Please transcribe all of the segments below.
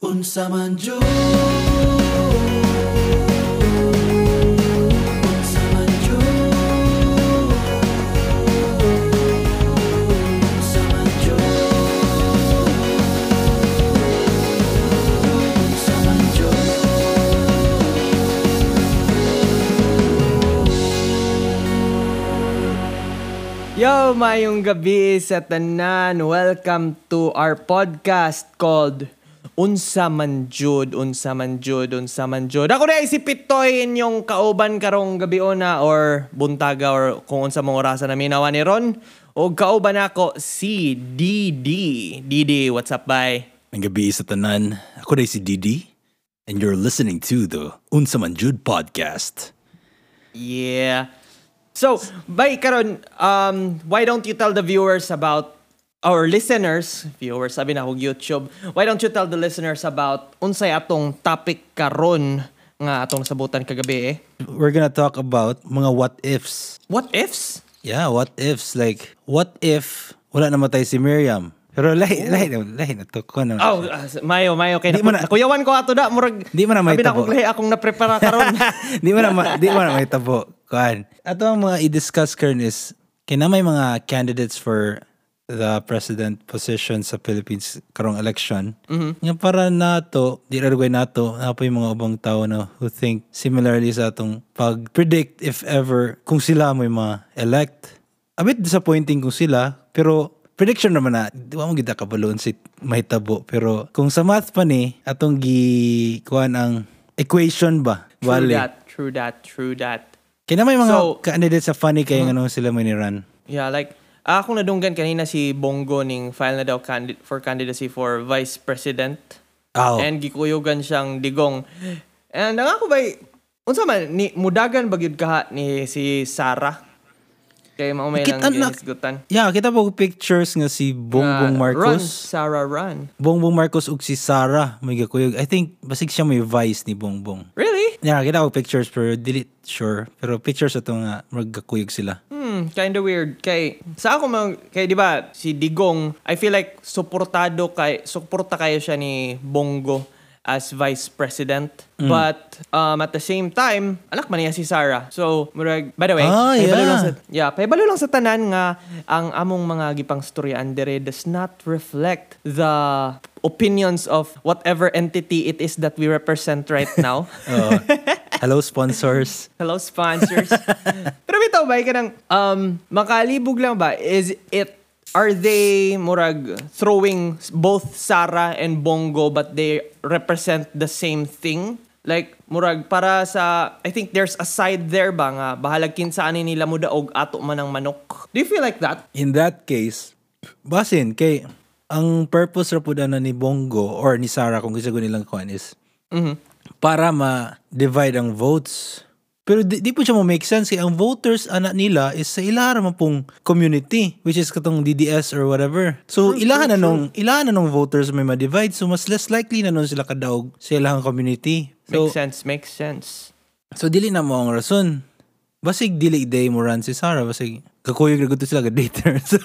Unsa man jud Unsa man jud Unsa man jud Unsa man jud Yo, mayong gabi sa tanan. Welcome to our podcast called Unsa Man Jud, Unsa Man Jud, Unsa Man Jud. Ako na si Pitoy inyong kauban karong gabi na or buntaga or kung unsa mong orasan na minawa ni Ron. O kauban ako si Didi. Didi, what's up, bye? Ang gabi sa tanan, ako na si Didi, and you're listening to the Unsa Man Jud podcast. Yeah. So, bay karon um why don't you tell the viewers about our listeners, viewers sabi na kog YouTube. Why don't you tell the listeners about unsay atong topic karon nga atong sabutan kagabi eh? We're gonna talk about mga what ifs. What ifs? Yeah, what ifs. Like, what if wala namatay si Miriam? Pero lahi, lahi, lahi na to. Kung ano. Oh, uh, mayo, mayo kay Di mo na- Kuyawan ko ato da murag Di mo na may Sabi na tabo. kog lahi akong naprepara karon. di mo na, ma- di mo na may tabo. Kuhan. Ato ang mga i-discuss karon is, kina may mga candidates for the president position sa Philippines karong election. Nga para nato, di rarugay nato, na po yung mga ubang tao na who think similarly sa atong pag-predict if ever kung sila mo yung mga elect. A bit disappointing kung sila, pero prediction naman na, di ba mo gita kabaloon si may tabo. Pero kung sa math pa ni, atong gi, kuhan ang equation ba? true Bale. that, true that, true that. Kaya may mga So- candidates sa funny kaya ano sila may ni-run. Yeah, like, ah, akong nadunggan kanina si Bongo ning file na daw candid- for candidacy for vice president. Oh. And gikuyogan siyang digong. And ang ako ba'y, unsa man, ni, mudagan bagyod ka ni si Sarah. Kay mao may Kita lang na- ginisgutan. yeah, kita po pictures nga si Bongbong Run, Marcos. Sarah Run. Bongbong Marcos ug si Sarah may gakuyog. I think basig siya may vice ni Bongbong. Really? Yeah, kita ko pictures pero dili sure. Pero pictures ato nga magkakuyog sila. Hmm, kinda weird. Kay, sa ako mag, kay di ba, si Digong, I feel like suportado kay, suporta kayo siya ni Bongo as vice president. Mm. But um, at the same time, anak man niya si Sarah. So, murag, by the way, Ah, yeah. lang sa, yeah, pahibalo lang sa tanan nga ang among mga gipang storyaan dire does not reflect the opinions of whatever entity it is that we represent right now. Oh. Hello sponsors. Hello, sponsors. Pero bitaw ba, kanang, um, makalibog lang ba, is it, are they, murag, throwing both Sarah and Bongo, but they represent the same thing? Like, murag, para sa, I think there's a side there ba nga, bahalag kinsa ani nila mo daog ato man ang manok. Do you feel like that? In that case, basin kay ang purpose ra pud na ni Bongo or ni Sarah kung ko nilang kuan is para ma-divide ang votes. Pero di, di po siya mo make sense kay ang voters anak nila is sa ilaha man pong community which is katong DDS or whatever. So ilahan na nung ilahan na nung voters may ma-divide so mas less likely na nun sila kadaog sa ilahang community. makes So sense, makes sense. so dili na mo ang rason. Basig dili day mo run si Sarah basig kakuyog na sila ka dater. So,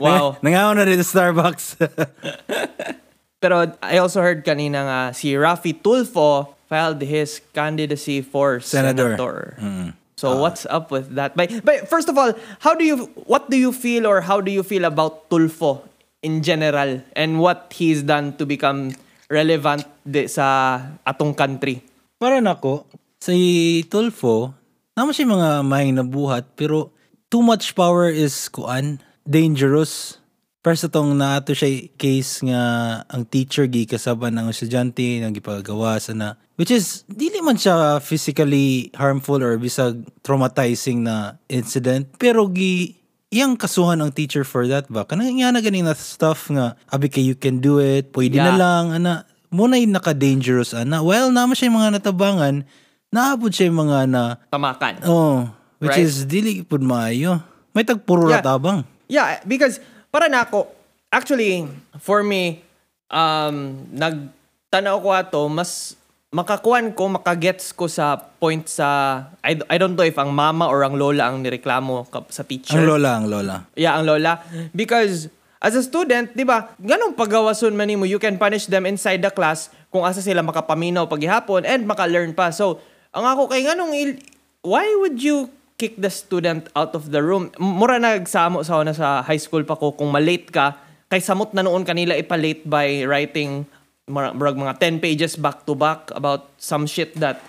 Wow. Nangaon na rin sa Starbucks. Pero I also heard kanina nga si Rafi Tulfo filed his candidacy for Senador. senator. So what's up with that? But, but first of all, how do you what do you feel or how do you feel about Tulfo in general and what he's done to become relevant di, sa atong country? Para nako, si Tulfo, naman siya mga mahing nabuhat, pero too much power is kuan, dangerous. Pero sa tong naato siya case nga ang teacher gi kasaban ng estudyante nang gipagawa sa na which is dili man siya physically harmful or bisag traumatizing na incident pero gi iyang kasuhan ang teacher for that ba kanang nga na ganing na stuff nga abi kay you can do it pwede Yeah. na lang ana mo na naka-dangerous ana well naman siya yung mga natabangan naabot siya yung mga na Tamakan. oh which Right. is dili pud maayo may tagpuro Yeah. tabang Yeah, because para na ako, actually, for me, um, nagtanaw ko ato, mas makakuan ko, makagets ko sa point sa, I, I don't know if ang mama or ang lola ang nireklamo sa teacher. ang lola ang lola Yeah, ang lola. Because as a student, di ba, ganong pagawason man mo, you can punish them inside the class kung asa sila makapaminaw paghihapon and maka-learn pa. So, ang ako kay ganong, il- why would you kick the student out of the room? Mura nagsamo sa una sa high school pa ko, kung malate ka, kay samot na noon kanila ipalate by writing murag mga 10 pages back to back about some shit that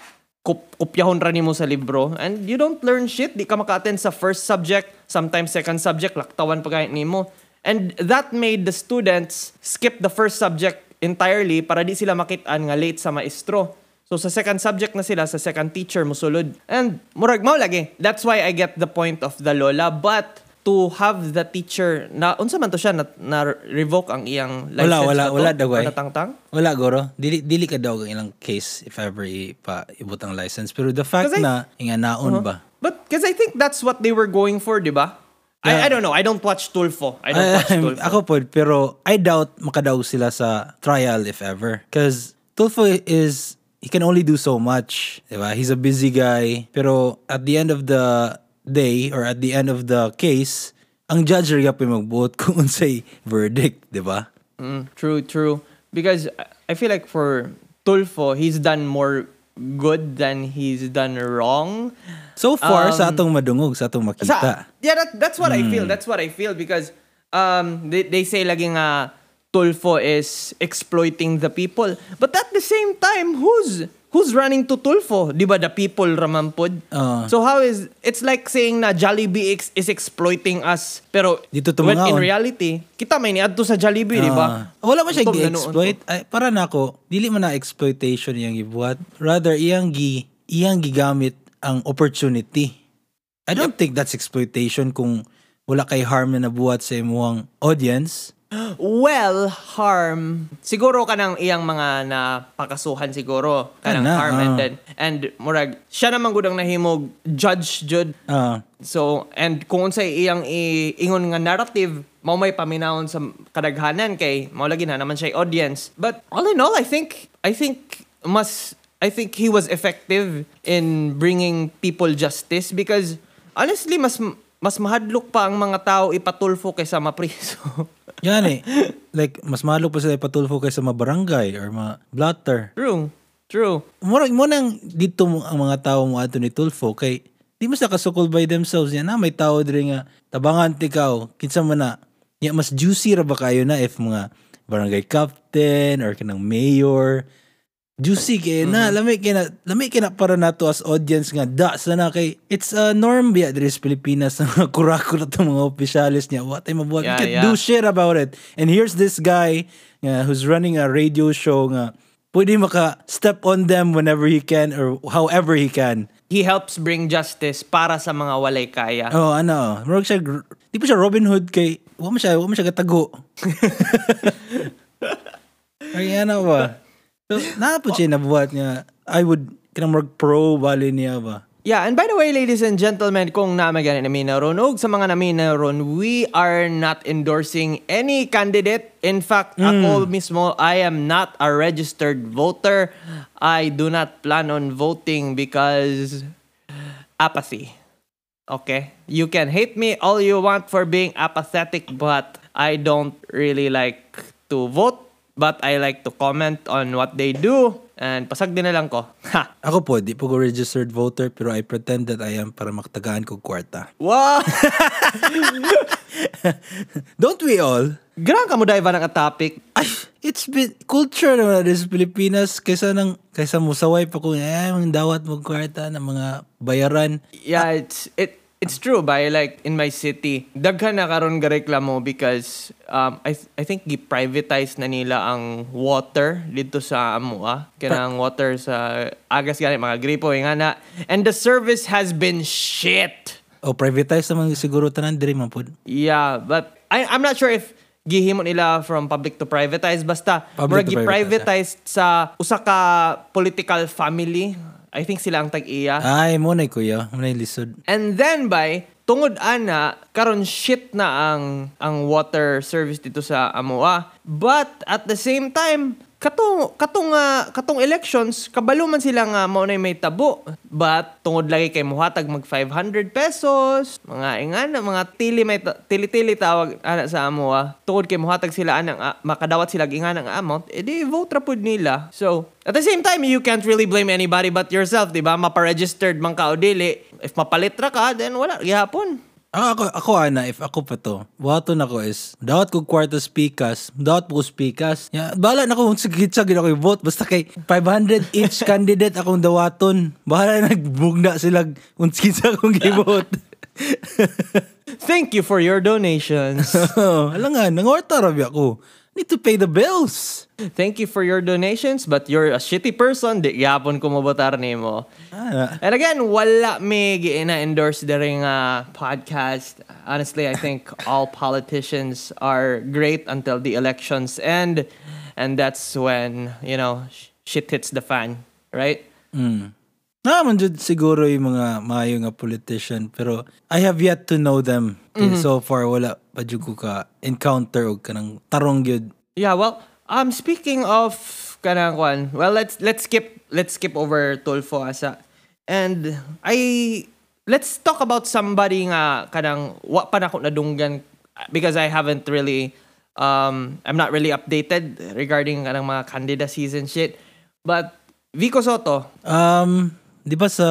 kup kupyahon ra nimo sa libro. And you don't learn shit di ka maka-attend sa first subject sometimes second subject laktawan pa kahit nimo. And that made the students skip the first subject entirely para di sila makitaan nga late sa maestro. So sa second subject na sila sa second teacher musulod. And murag mao lagi. That's why I get the point of the lola. But to have the teacher na unsa man to siya na, na revoke ang iyang license Wala, wala, wala daw, Or eh. natangtang Wala, Goro. Dili, dili ka daw ang ilang case if ever ipa ibot ang license. Pero the fact Kasi- na, inga naon ba? But because I think that's what they were going for, di ba? I, I don't know. I don't watch Tulfo. I don't watch Ay, Tulfo. ako po, pero I doubt makadaog sila sa trial if ever. Because Tulfo is, he can only do so much. Diba? He's a busy guy. Pero at the end of the day or at the end of the case, ang judge rin pa magbuot kung unsay verdict, di ba? Mm, true, true. Because I- feel like for Tulfo, he's done more good than he's done wrong. So far, sa atong madungog, sa atong makita. Sa, yeah, that, that's what I feel. That's what I feel because um, they, they say lagi nga Tulfo is exploiting the people. But at the same time, who's who's running to Tulfo? Di ba the people raman pod? Oo. so how is it's like saying na Jollibee ex- is exploiting us pero Dito when in reality, kita may niadto sa Jollibee, di ba? Ah. wala man siya gi-exploit. Ay, para na ako, dili man na exploitation iyang gibuhat. Rather, iyang gi, iyang gigamit ang opportunity. I don't think that's exploitation kung wala kay harm na nabuhat sa imuhang audience. Well, harm. Siguro kanang iyang mga napakasuhan siguro. Kanang Ana, harm and ah. then, and murag, siya naman gudang nahimog judge jud. Ah, So, and kung unsay iyang i- ingon nga narrative, mao may paminawon sa kadaghanan kay mao lagi na naman siya audience. But all in all, I think I think mas I think he was effective in bringing people justice because honestly mas mas mahadlok pa ang mga tao ipatulfo kaysa mapriso. yan eh. like, mas mahalo pa sila ipatulfo kaysa mga barangay or mga blotter. true. True. Murag mo nang dito ang mga tao mo ato ni Tulfo kay di mo sa kasukol by themselves yan na may tao diri nga tabangan tikaw kinsa man na ya mas juicy ra ba kayo na if mga barangay captain or kanang mayor juicy kay na lami kay na lami kay na para nato as audience nga da sa na kay it's a norm biya diri sa Pilipinas na kurakura tong mga opisyalis niya what ay mabuhat Yeah, yeah. do shit about it and here's this guy nga who's running a radio show nga pwede maka step on them whenever he can or however he can. He helps bring justice para sa mga walay kaya. Oh, ano, murag siya, di pa siya Robin Hood kay, wa mo siya, wa mo siya katago. Ay, ano ba? So, naapod siya nabuhat niya. I would, kinang murag pro bali niya ba? Yeah, and by the way, ladies and gentlemen, kung namaganin namin na ron, og sa mga namin na ron, we are not endorsing any candidate. In fact, hmm. ako mismo, I am not a registered voter. I do not plan on voting because apathy. Okay? You can hate me all you want for being apathetic, but I don't really like to vote. But I like to comment on what they do. And pasag din na lang ko. Ha! Ako po, di po ko registered voter pero I pretend that I am para maktagaan ko kwarta. Wow! Don't we all? Grang ka mo dahil ba ng topic? Ay, it's been culture naman na sa Pilipinas kaysa nang kaysa musaway pa ko eh mga dawat mo kwarta ng mga bayaran. Yeah, it's it it's true by like in my city. Daghan na karon ga reklamo because um I th- I think gi-privatize na nila ang water dito sa Amua. Kanang water sa agas gani mga gripo nga na. And the service has been shit. O privatize naman siguro tanan diri man pod. Yeah, but I I'm not sure if gihimo nila from public to privatize basta murag to gi-privatize sa usa ka political family. I think sila ang tag-iya. Ay, mo na kuya, mo na lisod. And then by tungod ana karon shit na ang ang water service dito sa Amoa. But at the same time, katong katong nga katong elections kabalo man sila nga mao na may tabo. But tungod lagi kay muhatag mag 500 pesos mga ingana mga tili may ta- tili-tili tawag ana sa amo ah. tungod kay muhatag sila anang ah, makadawat sila ingana nga amount edi vote ra pud nila. So at the same time you can't really blame anybody but yourself di ba? Mapa-registered man ka o dili. If mapalit ra ka then wala gihapon Ah, ako, ako ana, if ako pa to, buhaton ako is, dawat ko kwarta speakers, dawat ko speakers. Ya, bala na ko kung sa ako vote basta kay 500 each candidate akong dawaton. Bahala na nagbugna sila kung sa akong givote. thank you for your donations Alam nga, nangorta rabi ako. Need to pay the bills. Thank you for your donations, but you're a shitty person. Di yapon ko mabotar nimo. Ah, And again, wala may gina-endorse during uh, podcast. Honestly, I think all politicians are great until the elections end. And that's when, you know, sh- shit hits the fan, right? Naman jud siguro yung mga maayo nga politician pero I have yet to know them. Kaya So far wala pa jud ko ka encounter og kanang tarong gyud. Yeah, well, um speaking of kanang kwan, well let's let's skip let's skip over Tulfo asa. And I let's talk about somebody nga kanang wa pa na ko nadunggan because I haven't really um I'm not really updated regarding kanang mga candida season shit. But Vico Soto, Um, di ba sa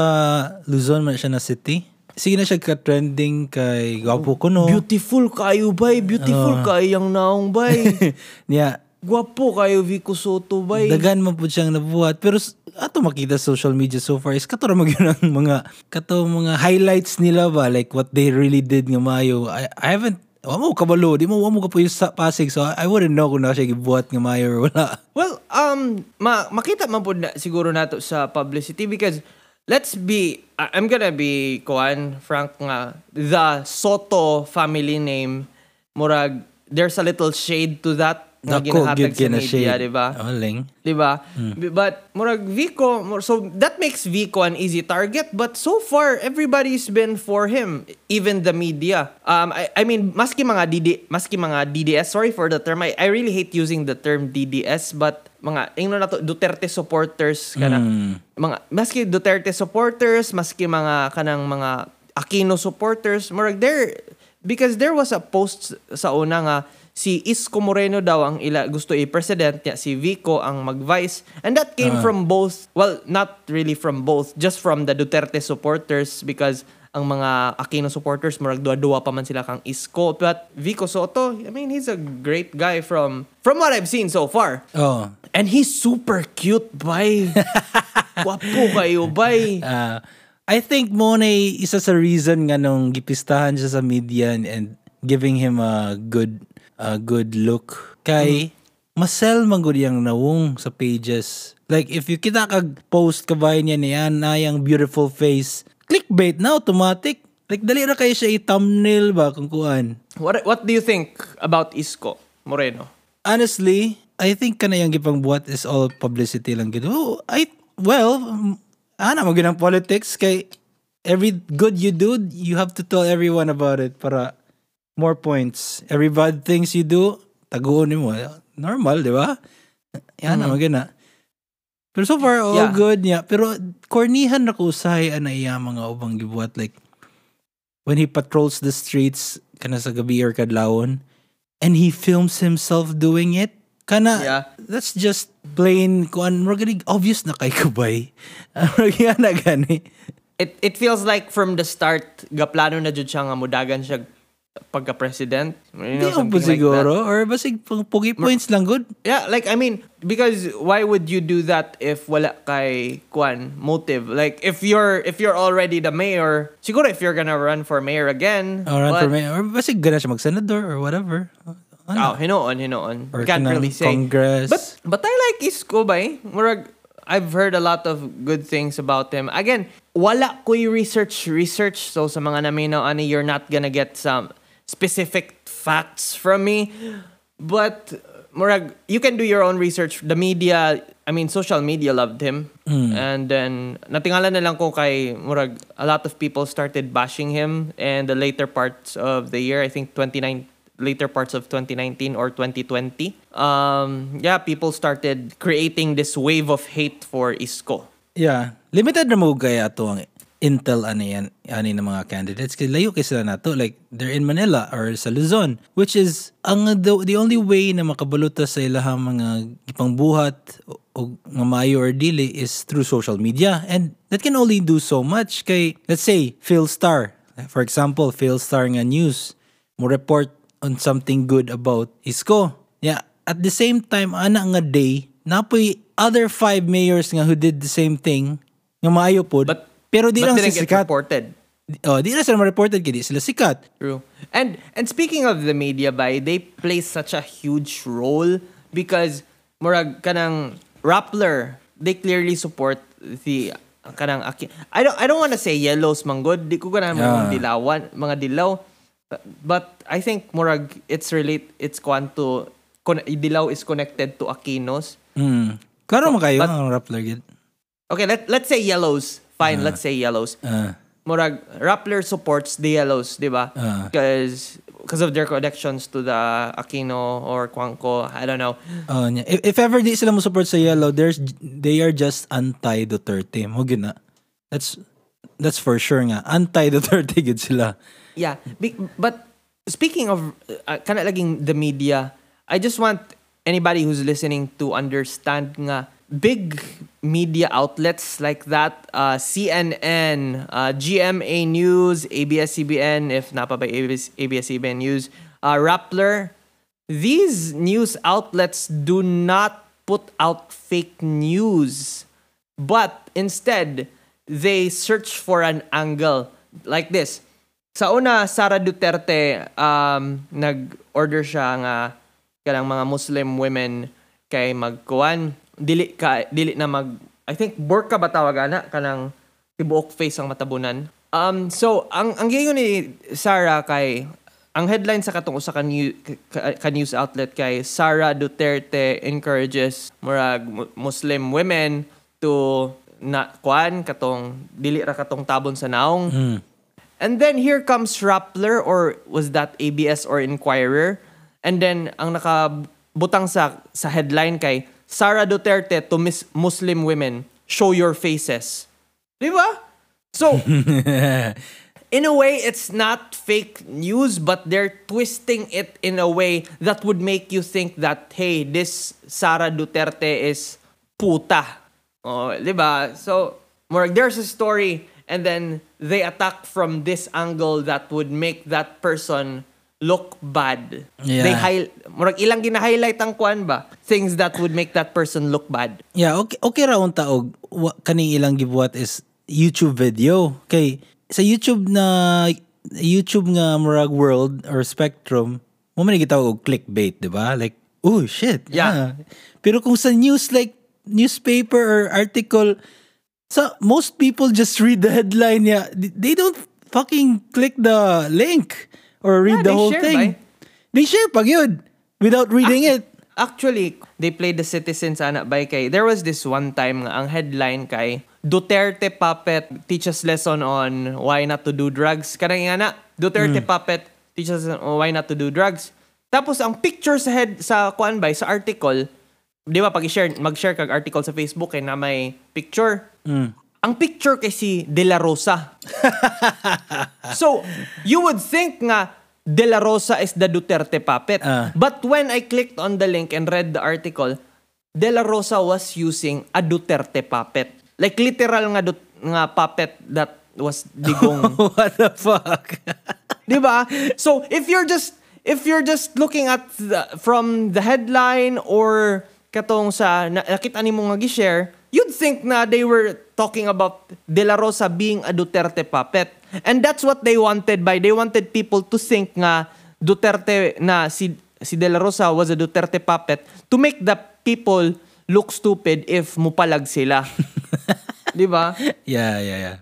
Luzon man siya na city? Sige na siya ka-trending kay Gwapo ko no. beautiful kayo bay, beautiful kayo yung naong bay. Niya, Gwapo kayo Vico Soto bay. dagan man po siyang nabuhat. Pero s- ato makita sa social media so far is kato ra yun ang mga kato mga highlights nila ba like what they really did nga mayo. I, I haven't Wa mo kabalo, di mo wa mo ka po yung sa Pasig so I, I wouldn't know kung na siya gibuhat nga mayo or wala. Well, um, ma makita man po na, siguro nato sa publicity because let's be, I'm gonna be, kuan, frank nga, the Soto family name, murag, there's a little shade to that na ginahatag sa media, shade. di ba? Oh, ling. Di ba? But murag Vico, so that makes Vico an easy target. But so far, everybody's been for him, even the media. Um, I, I mean, maski mga DD, maski mga DDS. Sorry for the term. I, I really hate using the term DDS, but mga ingno na to Duterte supporters kana mga maski Duterte supporters, maski mga kanang mga Aquino supporters, murag there because there was a post sa una nga si Isko Moreno daw ang ila gusto i-president niya si Vico ang mag-vice. And that came from both well not really from both just from the Duterte supporters because ang mga Aquino supporters murag duwa-duwa pa man sila kang Isko. But Vico Soto I mean he's a great guy from from what I've seen so far. Oh. and he's super cute bay Wapo kayo bay Uh, I think mo na isa sa reason nga nung gipistahan siya sa media and, giving him a good a good look. Kay masel man gud yang nawong sa pages. Like if you kita kag post kabay niya niya na yung beautiful face, clickbait na automatic. Like dali ra kayo siya i-thumbnail ba kung kuan. what what do you think about Isko Moreno Honestly, I think kana yung gipang buhat is all publicity lang gid. Oh, I well, ana mo ginang politics kay every good you do, you have to tell everyone about it para more points. Every bad things you do, taguon mo. Normal, di ba? Yan mm. gina. Pero so far, all Yeah. good niya. Pero kornihan na ko usahay ana iya mga ubang gibuhat. Like, when he patrols the streets, kana sa gabi or kadlawon, and he films himself doing it, kana, Yeah. that's just plain, kuan, magaling obvious na kay kubay. Yan na gani. it it feels like from the start gaplano na jud siya nga mudagan siya pagka-president. You know, Hindi something po like siguro. Or basig pugi points lang good. Yeah, like I mean, because why would you do that if wala kay kwan motive? Like if you're if you're already the mayor, siguro if you're gonna run for mayor again, Or, run but- for mayor. or basig gana siya mag-senador or whatever. Oh, Ano? hinoon, hinoon. Or Can't really say. Congress. But but I like Isko bay. Murag I've heard a lot of good things about him. Again, wala ko'y research research so sa mga naminaw ani you're not gonna get some specific facts from me. But murag you can do your own research. The media, I mean social media loved him. And then natingala na lang ko kay murag a lot of people started bashing him and the later parts of the year, I think 29 later parts of 2019 or 2020. Um, yeah, people started creating this wave of hate for Isko. Yeah. Limited na mo gaya ato ang intel ani yan ani ng mga candidates. Kay layo kay sila nato like they're in Manila or sa Luzon which is ang the, the only way na makabaluta sa ilahang mga gipangbuhat o, o nga maayo or dili is through social media. And that can only do so much. Kay let's say Phil Star for example Phil Star nga news mo report on something good about Isko. Yeah at the same time ana nga day napoy other five mayors nga who did the same thing nga maayo pod But pero di but lang sila sikat. reported. Oh, di na sila ma-reported kaya di sila sikat. True. And and speaking of the media by they play such a huge role because murag kanang Rappler they clearly support the kanang aki I don't I don't want to say yellows manggod di ko ganang mga Yeah. dilawan mga dilaw but I think murag it's relate it's kwanto dilaw is connected to Aquinos Hmm. Klaro mo kayo But- ang Rappler gid. okay let let's say yellows fine let's say yellows Ah. Murag, Rappler supports the Yellows, di ba? Ah. Because because of their connections to the Aquino or Cuangco, I don't know. Oh. If, if ever di sila mo support sa yellow, there's they are just anti Duterte. Mo na. That's that's for sure nga. Anti Duterte gid sila. Yeah, be- but speaking of uh, kana laging the media, I just want anybody who's listening to understand nga big media outlets like that, uh, CNN, uh, GMA News, ABS-CBN, if napa by ABS, ABS-CBN News, uh, Rappler, these news outlets do not put out fake news, but instead they search for an angle like this. Sa una, Sara Duterte, um, nag-order siya nga kanang mga Muslim women kay magkuan dili ka dili na mag I think burka ba tawag ana kanang tibuok face ang matabunan. Um so ang ang giingon ni Sara kay ang headline sa katong usa ka, new, ka, ka news outlet kay Sara Duterte encourages murag mu- Muslim women to na kuan katong dili ra katong tabon sa naong. Hmm. And then here comes Rappler or was that ABS or Inquirer? And then ang nakabutang sa sa headline kay Sara Duterte to mis- Muslim women, show your faces. Di ba? So, in a way, it's not fake news, but they're twisting it in a way that would make you think that, hey, this Sara Duterte is puta. Oh, di ba? So, more like there's a story and then they attack from this angle that would make that person look bad. Yeah. They high, murag ilang gina-highlight ang kwan ba? Things that would make that person look bad. Yeah, okay okay ra unta og kaning ilang gibuhat is YouTube video. Kay sa YouTube na YouTube nga murag world or spectrum, mo man gitawag og clickbait, di ba? Like, oh shit. Yeah. Pero kung sa news like newspaper or article, sa most people just read the headline yeah. They don't fucking click the link or read Yeah, the whole share, thing. bay. They share pag yun without reading it. Actually, they played the citizens ana by kay. There was this one time nga ang headline kay Duterte puppet teaches lesson on why not to do drugs. Kanang nga na, Duterte puppet teaches on why not to do drugs. Tapos ang picture sa head sa kuan bay sa article, di ba pag share mag-share kag article sa Facebook kay na may picture. Ang picture kay si De La Rosa. so, you would think nga De La Rosa is the Duterte puppet. Ah. But when I clicked on the link and read the article, De La Rosa was using a Duterte puppet. Like literal nga dut- nga puppet that was digong. What the fuck? 'Di ba? So if you're just if you're just looking at the, from the headline or katong sa na, nakita nimo nga gi-share, you'd think na they were talking about De La Rosa being a Duterte puppet. And that's what they wanted by they wanted people to think nga Duterte na si si De La Rosa was a Duterte puppet to make the people look stupid if mupalag sila. 'Di ba? yeah, yeah, yeah.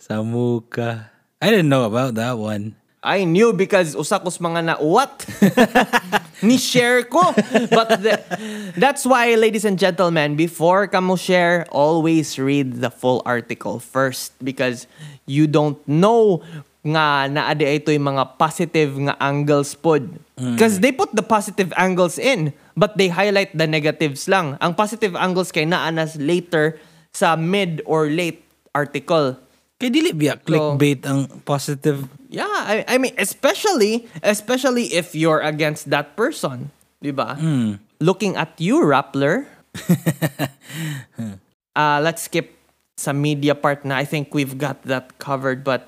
Samuka. I didn't know about that one. I knew because usakos mga na what? Ni share ko. But the- that's why, ladies and gentlemen, before ka mo share, always read the full article first because you don't know nga naade ito yung mga positive nga angles pod. Because they put the positive angles in, but they highlight the negatives lang. Ang positive angles kay naanas later sa mid or late article. Kay dili biya clickbait ang positive. Yeah, I, I mean, especially, especially if you're against that person. Di ba? Looking at you, Rappler. uh, let's skip sa media part na I think we've got that covered. But,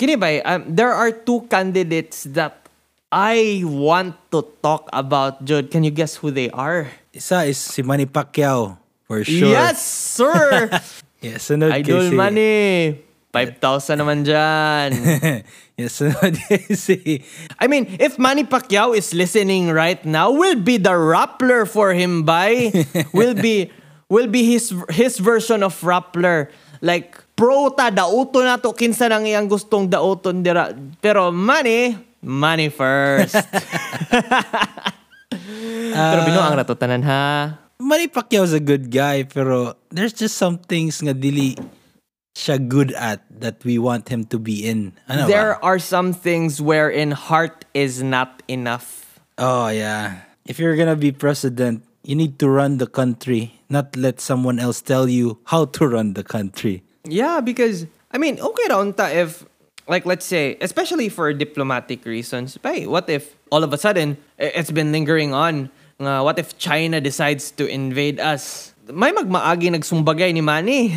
kini ba, um, there are two candidates that I want to talk about, Jude. Can you guess who they are? Isa is si Manny Pacquiao for sure. Yes, sir! Yes, sunod Idol kay si- money. 5,000 naman dyan. yes, I mean, if Manny Pacquiao is listening right now, will be the Rappler for him by will be will be his his version of Rappler. Like pro ta dauto na to kinsa nang iyang gustong dauton dira. Pero Manny, money first. Pero binuang na to tanan ha. Manny Pacquiao's a good guy pero there's just some things nga dili siya good at that we want him to be in. Ano There ba? are some things wherein heart is not enough. Oh yeah. If you're gonna be president, you need to run the country, not let someone else tell you how to run the country. Yeah, because I mean, okay ra if like let's say, especially for diplomatic reasons, bay, what if all of a sudden it's been lingering on nga what if China decides to invade us? May magmaagi nagsumbagay ni Manny.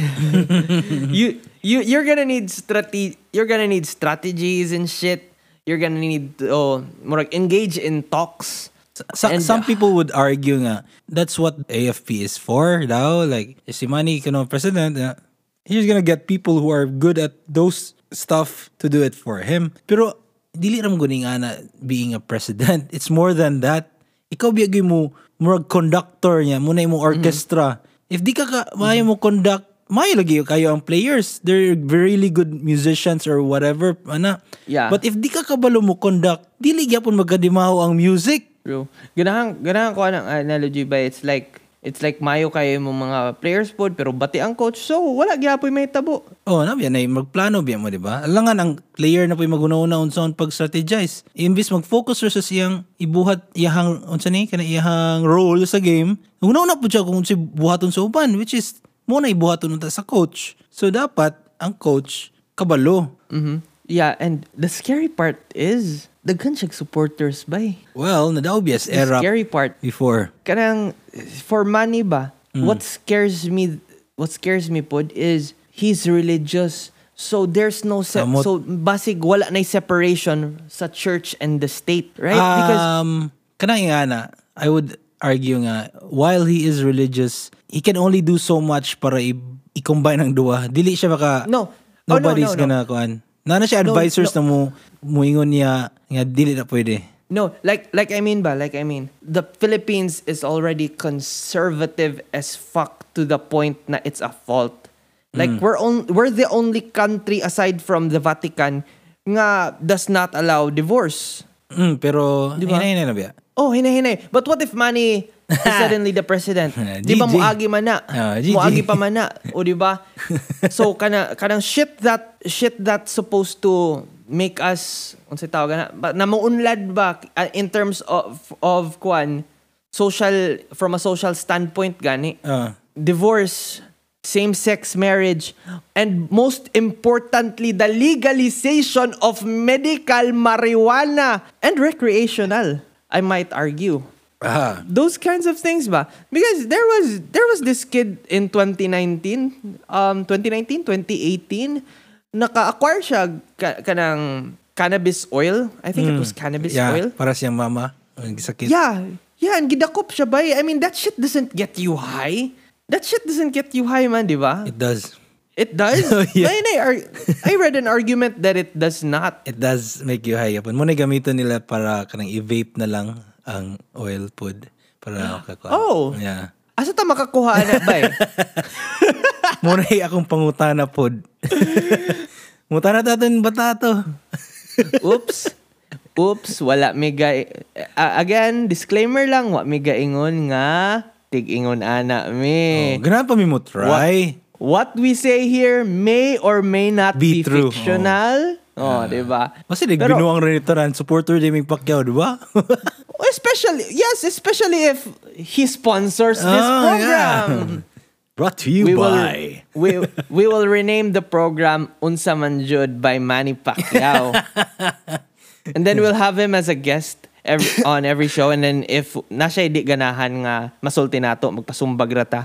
you you you're gonna need strate- you're gonna need strategies and shit. You're gonna need to oh, more like engage in talks. So, And, some uh, people would argue nga that's what AFP is for daw like if si Manny kuno president uh, he's gonna get people who are good at those stuff to do it for him pero dili ram guni nga na being a president it's more than that ikaw biyagay mo murag conductor niya muna mo Mm-hmm. orchestra if di ka, ka maayo mo conduct maayo lagi kayo ang players they're really good musicians or whatever ana Yeah. but if di ka kabalo mo conduct dili gyapon magkadimaho ang music True. Ganahan, ganahan ko ang analogy ba, it's like, it's like mayo kayo mo mga players pod, pero bati ang coach, so wala gyapoy may tabo. Oh, na biyan ay magplano biyan mo, di ba? Alangan ang player na po'y maguna-una unsa pag-strategize. Imbis mag-focus sa siyang ibuhat iyahang unsa ni kana iyahang role sa game. Una-una po siya kung si buhaton sa uban which is mo na ibuhaton unta sa coach. So dapat ang coach kabalo. Mhm. Yeah, and the scary part is, daghan siya supporters ba Well, nadaobias The era scary part, before. kanang, for money ba, what scares me, what scares me pod is, he's religious. So there's no, se- Amot. so basig wala na separation sa church and the state, right? Because um, kanang nga na, I would argue nga, while he is religious, he can only do so much para i- i-combine ang duwa. Dili siya maka, No. Oh, no, nobody's no, no. gonna, kuan. Na na siya No, advisors na mo, muingon niya, nga dili na pwede. No, like like I mean ba, like I mean, the Philippines is already conservative as fuck to the point na it's a fault. Like we're on we're the only country aside from the Vatican nga does not allow divorce. Mm, pero, Di ba? hinay na biya. Oh, hinay-hinay. But what if Manny is suddenly the president? di ba muagi man na? Ah, GG. muagi pa man na. O di ba? so kana kanang shit that shit that's supposed to make us unsay tawag na ba na maunlad ba uh, in terms of of kwan social from a social standpoint gani Ah. divorce same-sex marriage and most importantly the legalization of medical marijuana and recreational I might argue Ah. those kinds of things ba because there was there was this kid in 2019 um 2019 2018 naka-acquire siya ka, kanang cannabis oil I think it was cannabis yeah, oil para siyang mama. Ang sakit. yeah yeah and gidakop siya ba I mean that shit doesn't get you high that shit doesn't get you high man di ba It does. it does Oh, yeah. May- may ar- I read an argument that it does not It does make you high upon. Muna gamiton nila para kanang i-vape na lang ang oil pod para makakuha. Oh. Yeah. asa ta makakuha na ba eh? Muna akong pangutana pod. Mutana taton bata to. Oops. Oops, wala may ga... Ah, again, disclaimer lang, wa may gaingon nga tig-ingon ana mi. Oh, Ganun pa mi mo try. What we say here may or may not Be be, true, fictional. Oh, di ba? Kasi like, Pero- binuang rin ito supporter ni Ming Pacquiao, di ba? Especially, yes, especially if he sponsors this Oh, program. Brought to you We will, by... we, we will rename the program Unsa Man Jud by Manny Pacquiao. and then we'll have him as a guest every, on every show. And then if na siya di ganahan nga masulti nato, magpasumbag rata.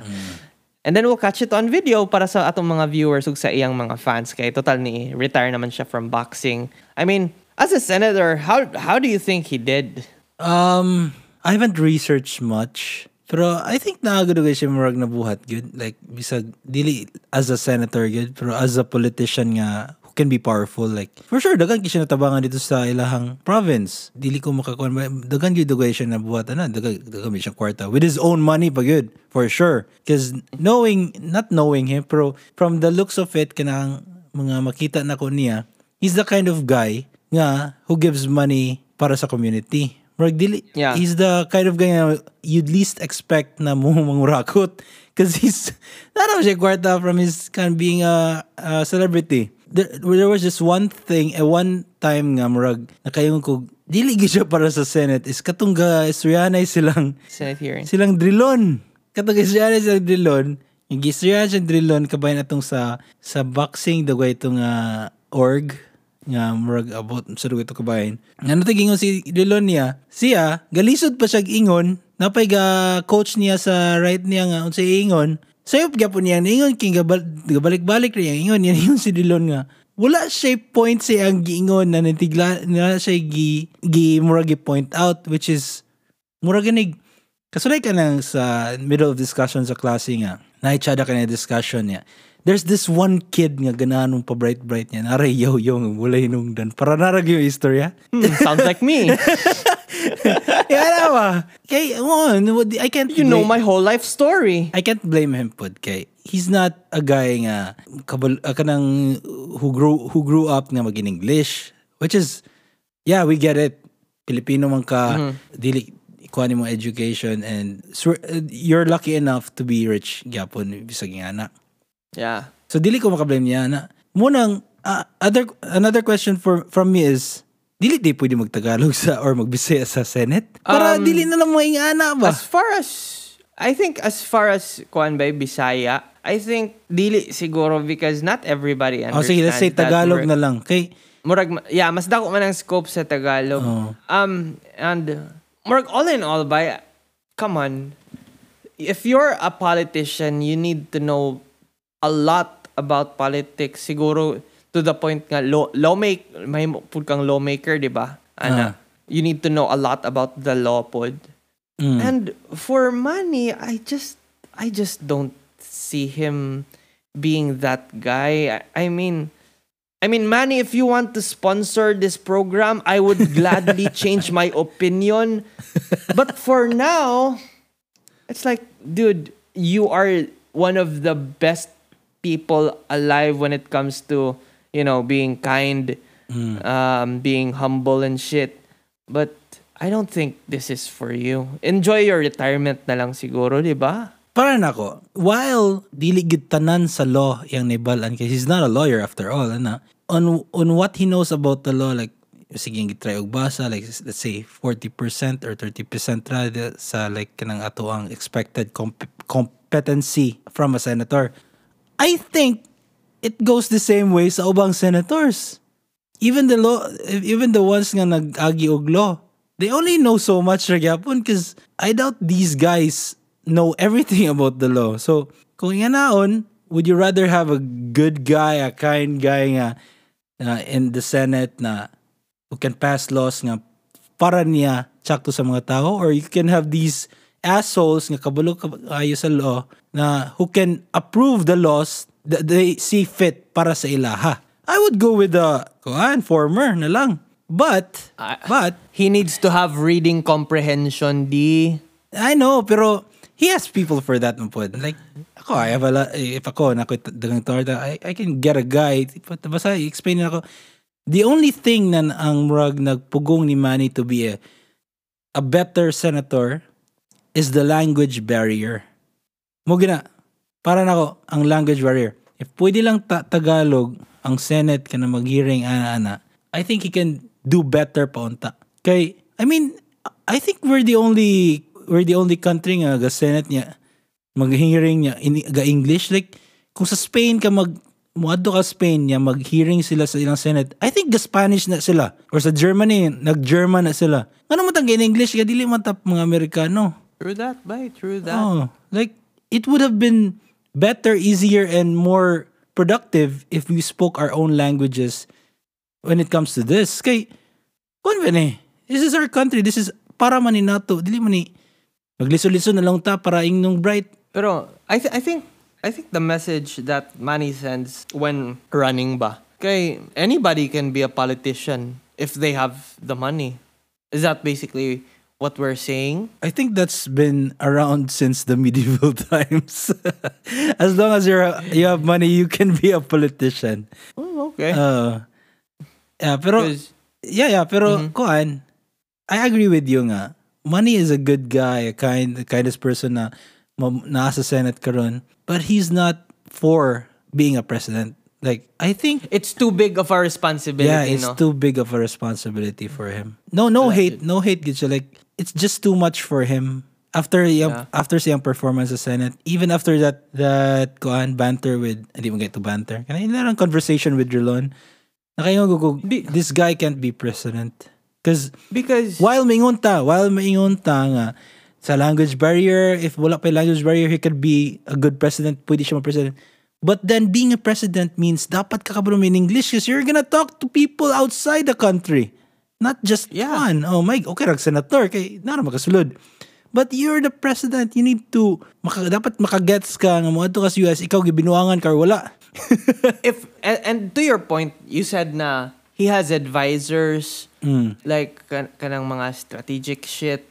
And then we'll catch it on video para sa atong mga viewers ug sa iyang mga fans. Kay total ni retire naman siya from boxing. I mean, as a senator, how how do you think he did? Um, I haven't researched much. Pero I think nakagudugay siya murag na buhat good. Like, bisag, dili as a senator good, pero as a politician nga, can be powerful. Like, for sure, dagan siya natabangan dito sa ilahang province. Dili ko makakuha. Dagan gyud dugay siya na buhat. Ano, dagan, dagan siya kwarta. With his own money pa good, for sure. Because knowing, not knowing him, pero from the looks of it, kanang mga makita na ko niya, he's the kind of guy nga who gives money para sa community. Murag dili, Yeah. he's the kind of guy na you'd least expect na mo mangurakot. Because he's, not siya kwarta from his kind of being a, a celebrity. There, there was just one thing, eh, one time nga, murag, nakayong ko, dili siya para sa Senate, is katong ga, istoryanay silang, Senate hearing. silang drilon. Katong istoryanay silang drilon, yung gistoryanay silang drilon, kabayan atong sa, sa boxing, dagway itong uh, org, nga murag about sa dugo ito kabayan. Nga natagingon si Drilon niya, siya, galisod pa siya ingon, napay ga coach niya sa right niya nga, unsay ingon, sayop gyapon niya, ingon, king gabal, gabalik-balik rin ingon, yan ingon si Drilon nga. Wala siya point siya ang giingon na natigla, na siya gi, gi, murag gi-point out, which is, murag ganig, kasulay ka nang sa middle of discussion sa klase nga, naitsada ka na yung discussion niya. There's this one kid nga ganahan pa-bright-bright niya. Naray yaw-yaw nga wala hinungdan. Para narag yung istorya. Hmm, sounds like me. Na ba? Kay, oh, I can't You know my whole life story. I can't blame him pod kay he's not a guy nga kabal uh, kanang who grew who grew up nga magin English which is yeah we get it Filipino man ka dili ikuha ni mo education and you're lucky enough to be rich gyapon bisag nga na Yeah. so dili ko makablame niya na munang uh, other another question for from me is dili di pwede magtagalog sa or magbisaya sa Senate para Um, dili na lang mo ingana ba As far as I think as far as kuan ba Bisaya, I think dili siguro because not everybody oh understands. sige let's say that Tagalog na lang kay Murag yeah, mas dako man ang scope sa Tagalog. Oh. Um and murag all in all by come on. If you're a politician, you need to know a lot about politics siguro to the point nga law lawmake may pud kang lawmaker, di ba? Ana. Ah. You need to know a lot about the law pod. Mm. And for money, I just I just don't see him being that guy. I, I mean I mean Manny, if you want to sponsor this program, I would gladly change my opinion. But for now, it's like, dude, you are one of the best people alive when it comes to, you know, being kind, um, being humble and shit. But I don't think this is for you. Enjoy your retirement na lang siguro, di ba? para nako while dili gid tanan sa law yang nibalan kay he's not a lawyer after all ana on on what he knows about the law like sige gitry og basa like let's say 40% or 30% ra sa like kanang ato ang expected comp- competency from a senator I think it goes the same way sa ubang senators. Even the law even the ones nga nag-agi og law they only know so much ra cuz I doubt these guys know everything about the law. So kung nga naon would you rather have a good guy a kind guy nga in the senate na who can pass laws nga para niya sakto sa mga tao? Or you can have these assholes nga kabalo kayo sa law na who can approve the laws they see fit para sa ilaha. I would go with the kuan former na lang. But but He needs to have reading comprehension, di. I know pero he has people for that po. Like ako I have a lot, if ako na dagang torta I, I can get a guy basta explain na ako the only thing na ang murag nagpugong ni Manny to be a, a better senator is the language barrier. Mo gina, para nako ang language barrier. if pwede lang ta- Tagalog ang Senate ka na mag-hearing ana-ana, I think he can do better pa unta. Kay, I mean, I think we're the only we're the only country nga ga Senate niya mag-hearing niya in ga English like kung sa Spain ka mag muadto ka Spain niya mag-hearing sila sa ilang Senate I think ga Spanish na sila or sa Germany nag-German na sila ano man tang in English ka dili man tap mga Amerikano True that, bay. True that. oh like it would have been better easier and more productive if we spoke our own languages when it comes to this kay kun eh, this is our country this is para man ni nato dili man ni magliso-liso na lang ta para ingnong bright Pero I th- I think I think the message that Manny sends when running ba, kay anybody can be a politician if they have the money. Is that basically what we're saying? I think that's been around since the medieval times. as long as you're you have money, you can be a politician. Oh, okay. Uh, yeah, pero yeah, yeah, pero kuan, I agree with you nga. Money is a good guy, a kind, the kindest person na nasa Senate karon, but he's not for being a president. Like I think it's too big of a responsibility, yeah, it's no? too big of a responsibility for him. No, no hate, no hate. Siya. Like it's just too much for him. After Yeah. after siyang performance sa Senate, even after that that kuan banter with, hindi mo get to banter. Kana ilang conversation with Rilon. Nakayo go Bi- this guy can't be president. Because because while mingon ta, while mingon ta nga sa language barrier, if wala pa language barrier, he could be a good president, pwede siya ma-president. But then being a president means dapat ka in English because you're gonna talk to people outside the country. Not just Yeah. one. Oh my, okay rag senator kay na makasulod. But you're the president, you need to maka, dapat makagets ka nga mo adto ka sa US, ikaw gibinuangan ka or wala. if and, and to your point, you said na he has advisors like kan- kanang mga strategic shit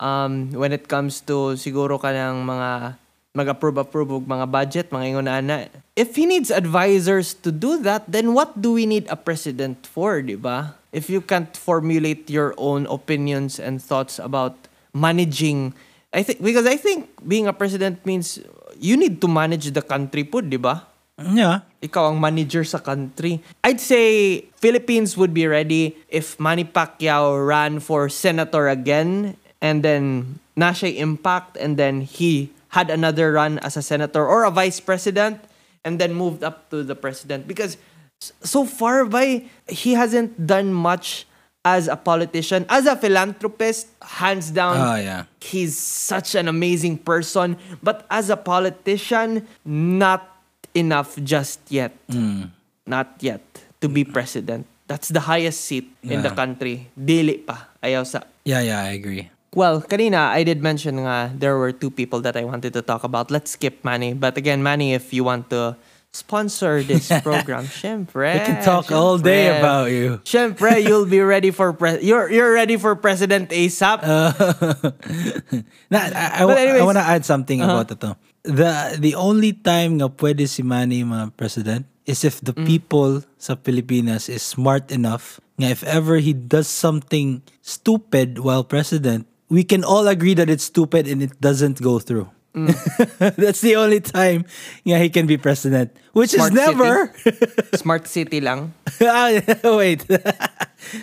um when it comes to siguro kanang mga mag-approve approve og mga budget mga ingon na ana. If he needs advisors to do that, then what do we need a president for, di ba? If you can't formulate your own opinions and thoughts about managing I think because I think being a president means you need to manage the country po, di ba? Yeah. ikaw ang manager sa country. I'd say Philippines would be ready if Manny Pacquiao ran for senator again and then na siya impact and then he had another run as a senator or a vice president and then moved up to the president. Because so far by he hasn't done much as a politician. As a philanthropist hands down Oh yeah. he's such an amazing person. But as a politician not enough just yet. Hmm. Not yet to be president. That's the highest seat in the country. Dili pa. Ayaw sa Yeah, yeah, I agree. Well Karina, I did mention nga there were two people that I wanted to talk about let's skip Manny but again Manny if you want to sponsor this program syempre We can talk all day about you. Syempre, you'll be ready for pre- you're you're ready for President ASAP. na, I, I, But wa- I want to add something uh-huh. about ito. The the only time nga pwede si Manny mga president is if the Mm. people sa Pilipinas is smart enough nga if ever he does something stupid while president, we can all agree that it's stupid and it doesn't go through. Mm. That's the only time yeah, he can be president, which Smart is never. Smart city lang. Ah, Wait.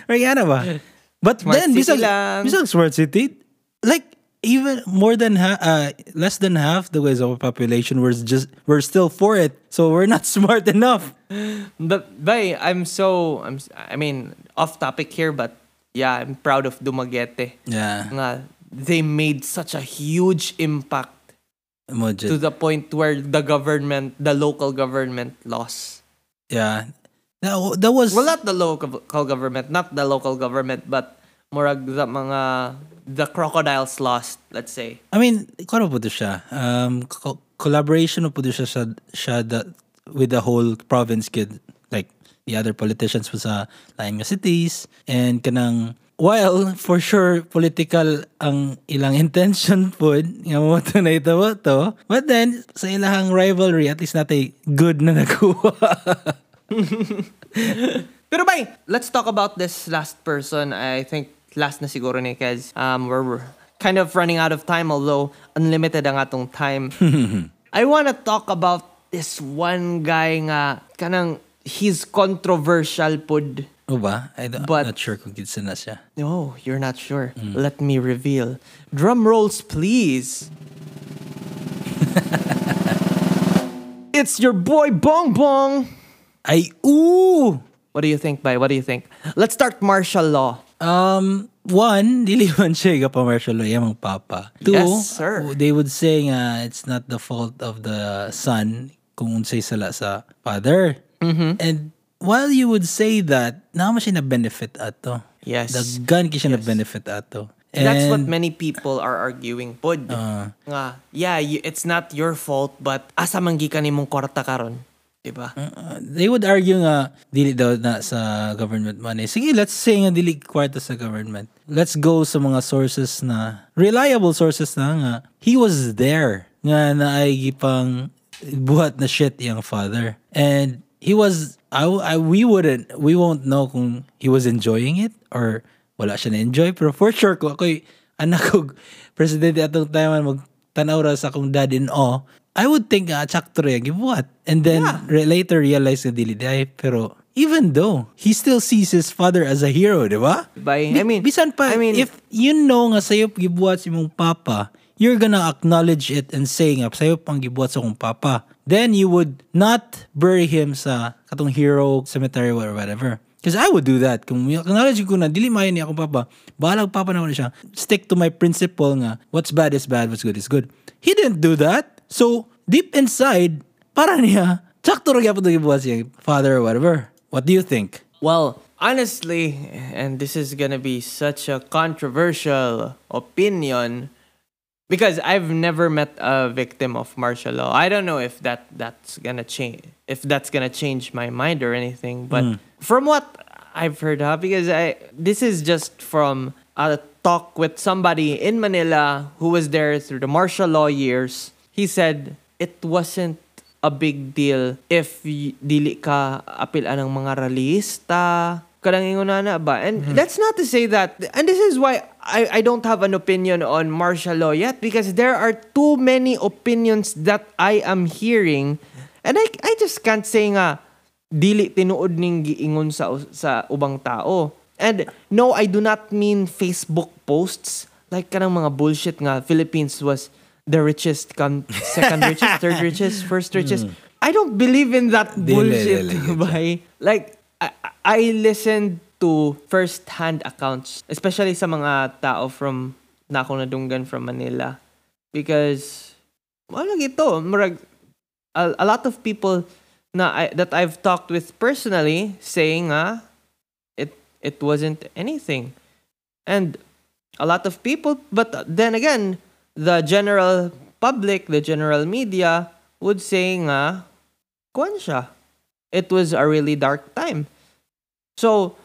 Mariana ba? But Smart then, city bisag, lang. bisag smart city, like, even more than ha- uh, less than half the ways of our population we're just we're still for it so we're not smart enough But bay, I'm so I'm I mean off topic here but yeah, I'm proud of Dumaguete. yeah Nga they made such a huge impact mo to the point where the government, the local government lost. yeah that, that was Well, not the local government, not the local government, but murag the mga the crocodiles lost, let's say. I mean kano po siya um co- collaboration po to siya siya that, with the whole province kid like the other politicians po sa lain nga cities and kanang while for sure political ang ilang intention po nga mo to na ito to but then sa ilang rivalry at least natay good na nakuha Pero bay, let's talk about this last person. I think last na siguro ni Kez. Um, we're kind of running out of time although unlimited ang atong time. I want to talk about this one guy nga kanang he's controversial pod. O ba? I don't, But- I'm not sure kung kinsa na siya. No, you're not sure. Let me reveal. Drum rolls, please. it's your boy Bong Bong. Ay, ooh! What do you think, Bay? What do you think? Let's start martial law. Um, one, dili man siya pa martial law yung papa. Two, Yes, sir. they would say nga it's not the fault of the son kung unsay sala sa father. Mm-hmm. And while you would say that, naman siya na benefit ato. Yes. Daggan ki siya na benefit ato. That's what And, many people are arguing pod. nga, yeah, you, it's not your fault, but asa man gikan nimong kwarta karon, 'di ba? uh, they would argue nga dili daw na sa government money. Sige, let's say nga dili kwarta sa government. Let's go sa mga sources na reliable sources na nga he was there nga naay gipang buhat na shit yung father. And he was I, I we wouldn't we won't know kung he was enjoying it or wala siya na-enjoy. Pero for sure kung ako'y anak ko presidente atong time mag tanaw ra sa akong dad in awe I would think ah tsakto ra gibuhat and then re- later realize na dili day pero even though he still sees his father as a hero di ba? By, I mean, bisan pa I mean, if you know nga sayo gibuhat si mong papa you're gonna acknowledge it and say nga sayo pang gibuhat sa akong papa then you would not bury him sa katong hero cemetery or whatever Because I would do that. Kung acknowledge ko na, dili mayo ni papa, bahalag papa na siya. Stick to my principle nga, what's bad is bad, what's good is good. He didn't do that. So, deep inside, para niya, sakto rin yapon gibuhat siya, father or whatever. What do you think? Well, honestly, and this is gonna be such a controversial opinion because I've never met a victim of martial law. I don't know if that that's gonna change if that's gonna change my mind or anything. But hmm. from what I've heard, huh, because I this is just from a talk with somebody in Manila who was there through the martial law years. He said it wasn't a big deal if y- dili ka apilan ng mga realista na ba and hmm. that's not to say that and this is why I, I don't have an opinion on martial law yet because there are too many opinions that I am hearing. And I, I just can't say nga dili tinuod ning giingon sa sa ubang tao. And no I do not mean Facebook posts. Like kanang mga bullshit nga Philippines was the richest con- second richest third richest first richest. Hmm. I don't believe in that Dili, bullshit dili, dili. by like I, I listened to first-hand accounts especially sa mga tao from na nadunggan from Manila. Because wala gito murag a, a lot of people na I, that I've talked with personally saying ah, it it wasn't anything. And a lot of people but then again the general public the general media would say nga kuan siya? It was a really dark time. So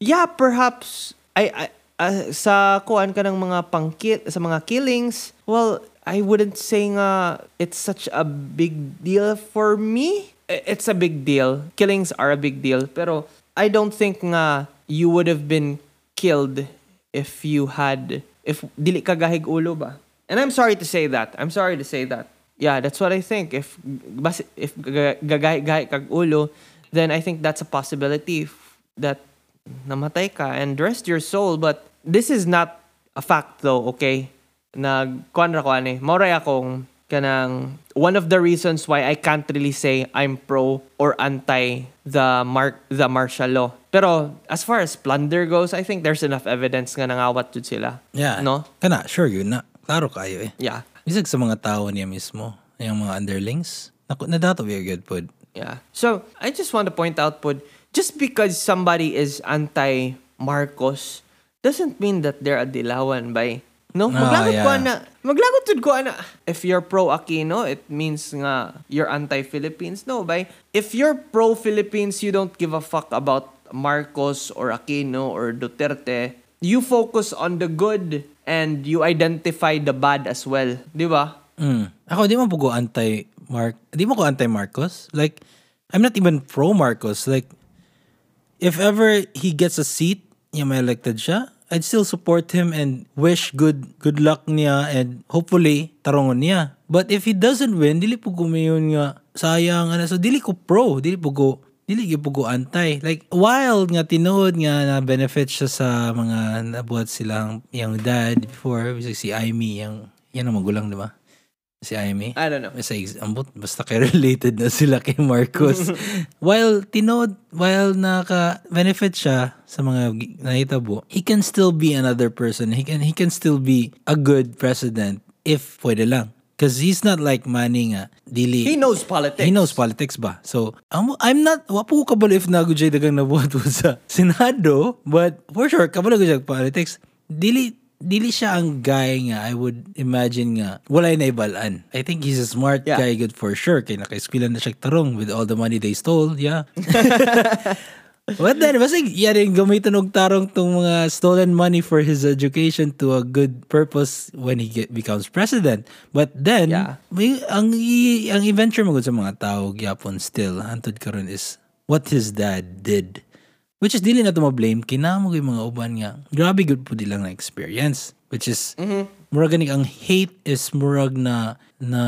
yeah perhaps I, I ah, sa kuan ka ng mga pangkit sa mga killings well I wouldn't say nga it's such a big deal for me. It's a big deal. Killings are a big deal. Pero I don't think nga you would have been killed if you had if dili ka gahig ulo ba. And I'm sorry to say that. I'm sorry to say that. Yeah that's what I think. If bas if ga- gagahig kag ulo then I think that's a possibility that namatay ka and rest your soul but this is not a fact though okay nag kuan ra ko ani moray akong kanang one of the reasons why I can't really say I'm pro or anti the mark the martial law pero as far as plunder goes I think there's enough evidence nga nangawat jud sila Yeah. no Kana, sure yun na. Klaro kayo eh. yeah Bisag sa mga tao niya mismo, yung mga underlings, naku, nadato ba good pod. Yeah. So I just want to point out, Pud, just because somebody is anti Marcos doesn't mean that they're a dilawan by no Ah, maglagot ko yeah. ana maglagot jud ko ana if you're pro Aquino it means nga you're anti Philippines no by if you're pro Philippines you don't give a fuck about Marcos or Aquino or Duterte you focus on the good and you identify the bad as well di ba Mm. Ako, di mo po anti Mark, di mo ko anti Marcos. Like, I'm not even pro Marcos. Like, if ever he gets a seat, yung may elected siya, I'd still support him and wish good good luck niya and hopefully tarongon niya. But if he doesn't win, dili po gumayon nga sayang ano. So dili ko pro dili po ko dili gyud po ko anti like while nga tinuod nga na benefit siya sa mga nabuhat silang yung dad before bisag si Amy yung yan ang magulang di ba si Amy I don't know. sa ambot basta kay related na sila kay Marcos while tinod while naka benefit siya sa mga nahitabo he can still be another person he can he can still be a good president if pwede lang because he's not like Manny nga dili He knows politics. He knows politics ba? So, I'm, I'm not, wapo ko kabalo if nagujay dagang nabuhat sa Senado, but for sure, kabalo ko politics. Dili, dili siya ang guy nga I would imagine nga wala na ibalaan. I think he's a smart Yeah. guy good for sure. Kaya naka-eskwela na siya tarong with all the money they stole. Yeah. But then, basta yan yung gamitan og tarong tong mga stolen money for his education to a good purpose when he get, becomes president. But then, Yeah. may, ang, i- ang adventure mo sa mga tao gyapon still, antod karon is what his dad did. Which is, dili na ito ma-blame, kinamo yung mga uban nga. Grabe good po dilang na experience. Which is, murag ganig, ang hate is murag na, na,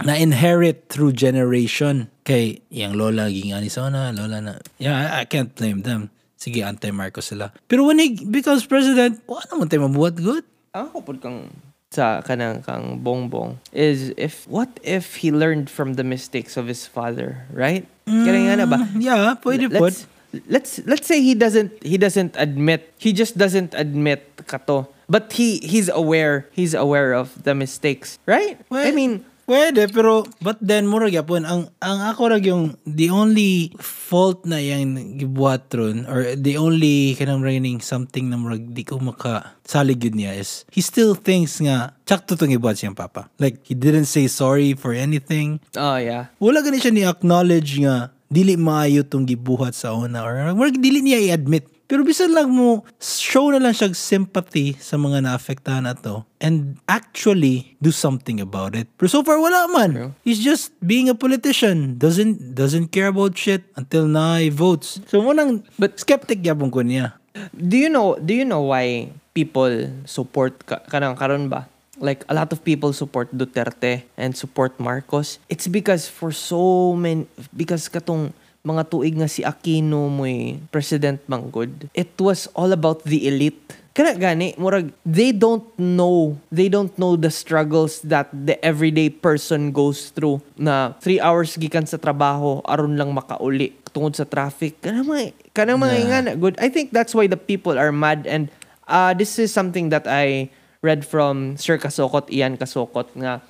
na inherit through generation kay yang lola ging una lola na yeah I, I can't blame them sige anti Marcos sila pero when he becomes president wala naman tayo mabuhat good Ang ako po kang sa kanang kang bongbong is if what if he learned from the mistakes of his father, right? Kaya nga na ba? yeah pwede po let's, let's let's say he doesn't he doesn't admit he just doesn't admit kato but he he's aware he's aware of the mistakes right i Well, mean Pwede, pero but then mura gyapon ang ang ako ra yung the only fault na yang gibuhat ron or the only kanang raining something na murag di ko maka salig yun niya is he still thinks nga tsak to tong gibuhat siyang papa. Like he didn't say sorry for anything. oh yeah Wala gani siya ni acknowledge nga dili maayo tong gibuhat sa una or murag dili niya i-admit. Pero bisan lang mo show na lang siya sympathy sa mga naafektahan ato and actually do something about it. Pero so far wala man. He's just being a politician. Doesn't doesn't care about shit until na votes. So mo nang but skeptic yapon ko niya. do you know do you know why people support ka, kanang karon ba like a lot of people support Duterte and support Marcos. It's because for so many because katong mga tuig nga si Aquino mo'y president manggod it was all about the elite. Kana gani murag they don't know they don't know the struggles that the everyday person goes through na 3 hours gikan sa trabaho aron lang makauli tungod sa traffic. Kana mga kana mga Yeah. good. I think that's why the people are mad and uh this is something that i read from Sir Kasokot Ian Kasokot nga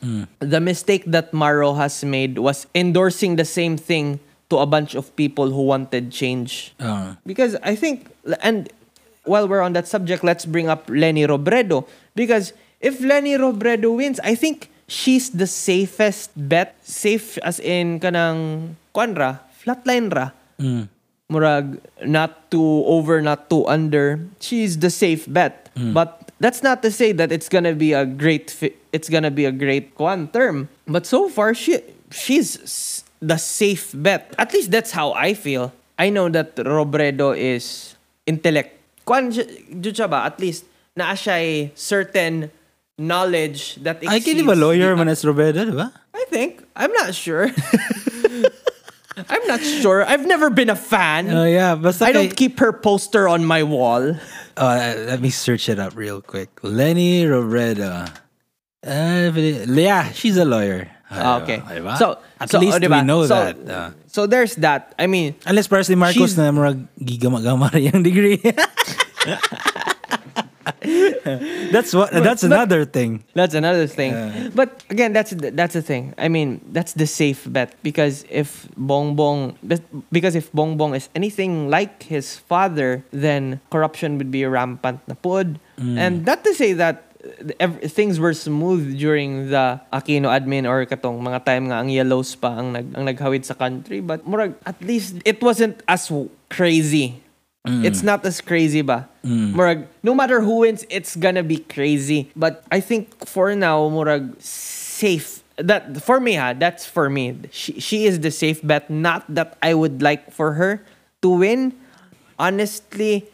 the mistake that Maro has made was endorsing the same thing to a bunch of people who wanted change Ah. because I think, and while we're on that subject, let's bring up Lenny Robredo. Because if Lenny Robredo wins, I think she's the safest bet. Safe as in kanang kwanra, flatline ra. Mm. Murag, not too over, not too under. She's the safe bet. But that's not to say that it's gonna be a great, fi- it's gonna be a great kwan term. But so far, she she's the safe bet. At least that's how I feel. I know that Robredo is intellect. Kwan siya ba? At least naa siya certain knowledge that kini exceeds ba lawyer man as Roberto, di ba? I think. I'm not sure. I'm not sure. I've never been a fan. Oh yeah, basta I don't keep her poster on my wall. Uh, let me search it up real quick. Lenny Robredo. Uh, yeah, she's a lawyer. Ah, okay. Diba? So, at so, least oh, diba? we know So- that. uh, So there's that. I mean, unless si Marcos na murag gigama-gama yung degree. that's what. that's but- another thing. that's another thing. but again, that's the- that's the thing. I mean, that's the safe bet because if Bongbong because if Bongbong is anything like his father, then corruption would be rampant na pod. And not to say that uh, things were smooth during the Aquino admin or katong mga time nga ang yellows pa ang nag ang naghawid sa country but murag at least it wasn't as w- crazy It's not as crazy ba? Murag, no matter who wins, it's gonna be crazy. But I think for now, murag, safe. That for me ha, that's for me. She she is the safe bet. Not that I would like for her to win. Honestly,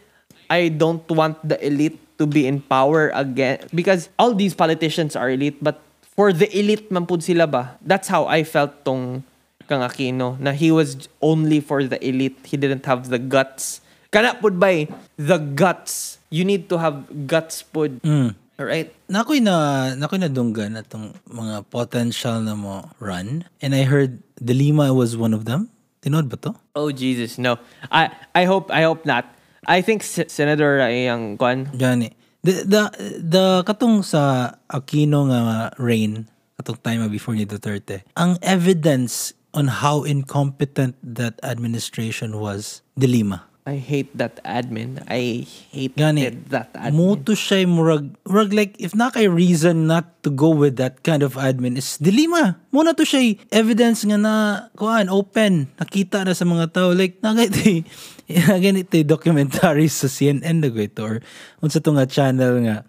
I don't want the elite to be in power again because all these politicians are elite. But for the elite man pud sila ba. That's how I felt tong kang Aquino na he was only for the elite. He didn't have the guts. Kana pud bay the guts. You need to have guts pud. Mm. Alright? Nakoy na nakoy na dunggan atong mga potential na mo run and I heard De Lima was one of them. Tinod ba to? Oh Jesus, no. I I hope I hope not. I think S- Senator ay ang kwan. Gani. The, the, the katong sa Aquino nga reign, katong time before ni Duterte, ang evidence on how incompetent that administration was, De Lima. I hate that admin. I hate Gani. that admin. Muto siya murag, murag like, if na kay reason not to go with that kind of admin is De Lima. Muna to siya evidence nga na, kuan, open, nakita na sa mga tao. Like, nagay ganito documentaries sa CNN na ito or unsa to nga channel nga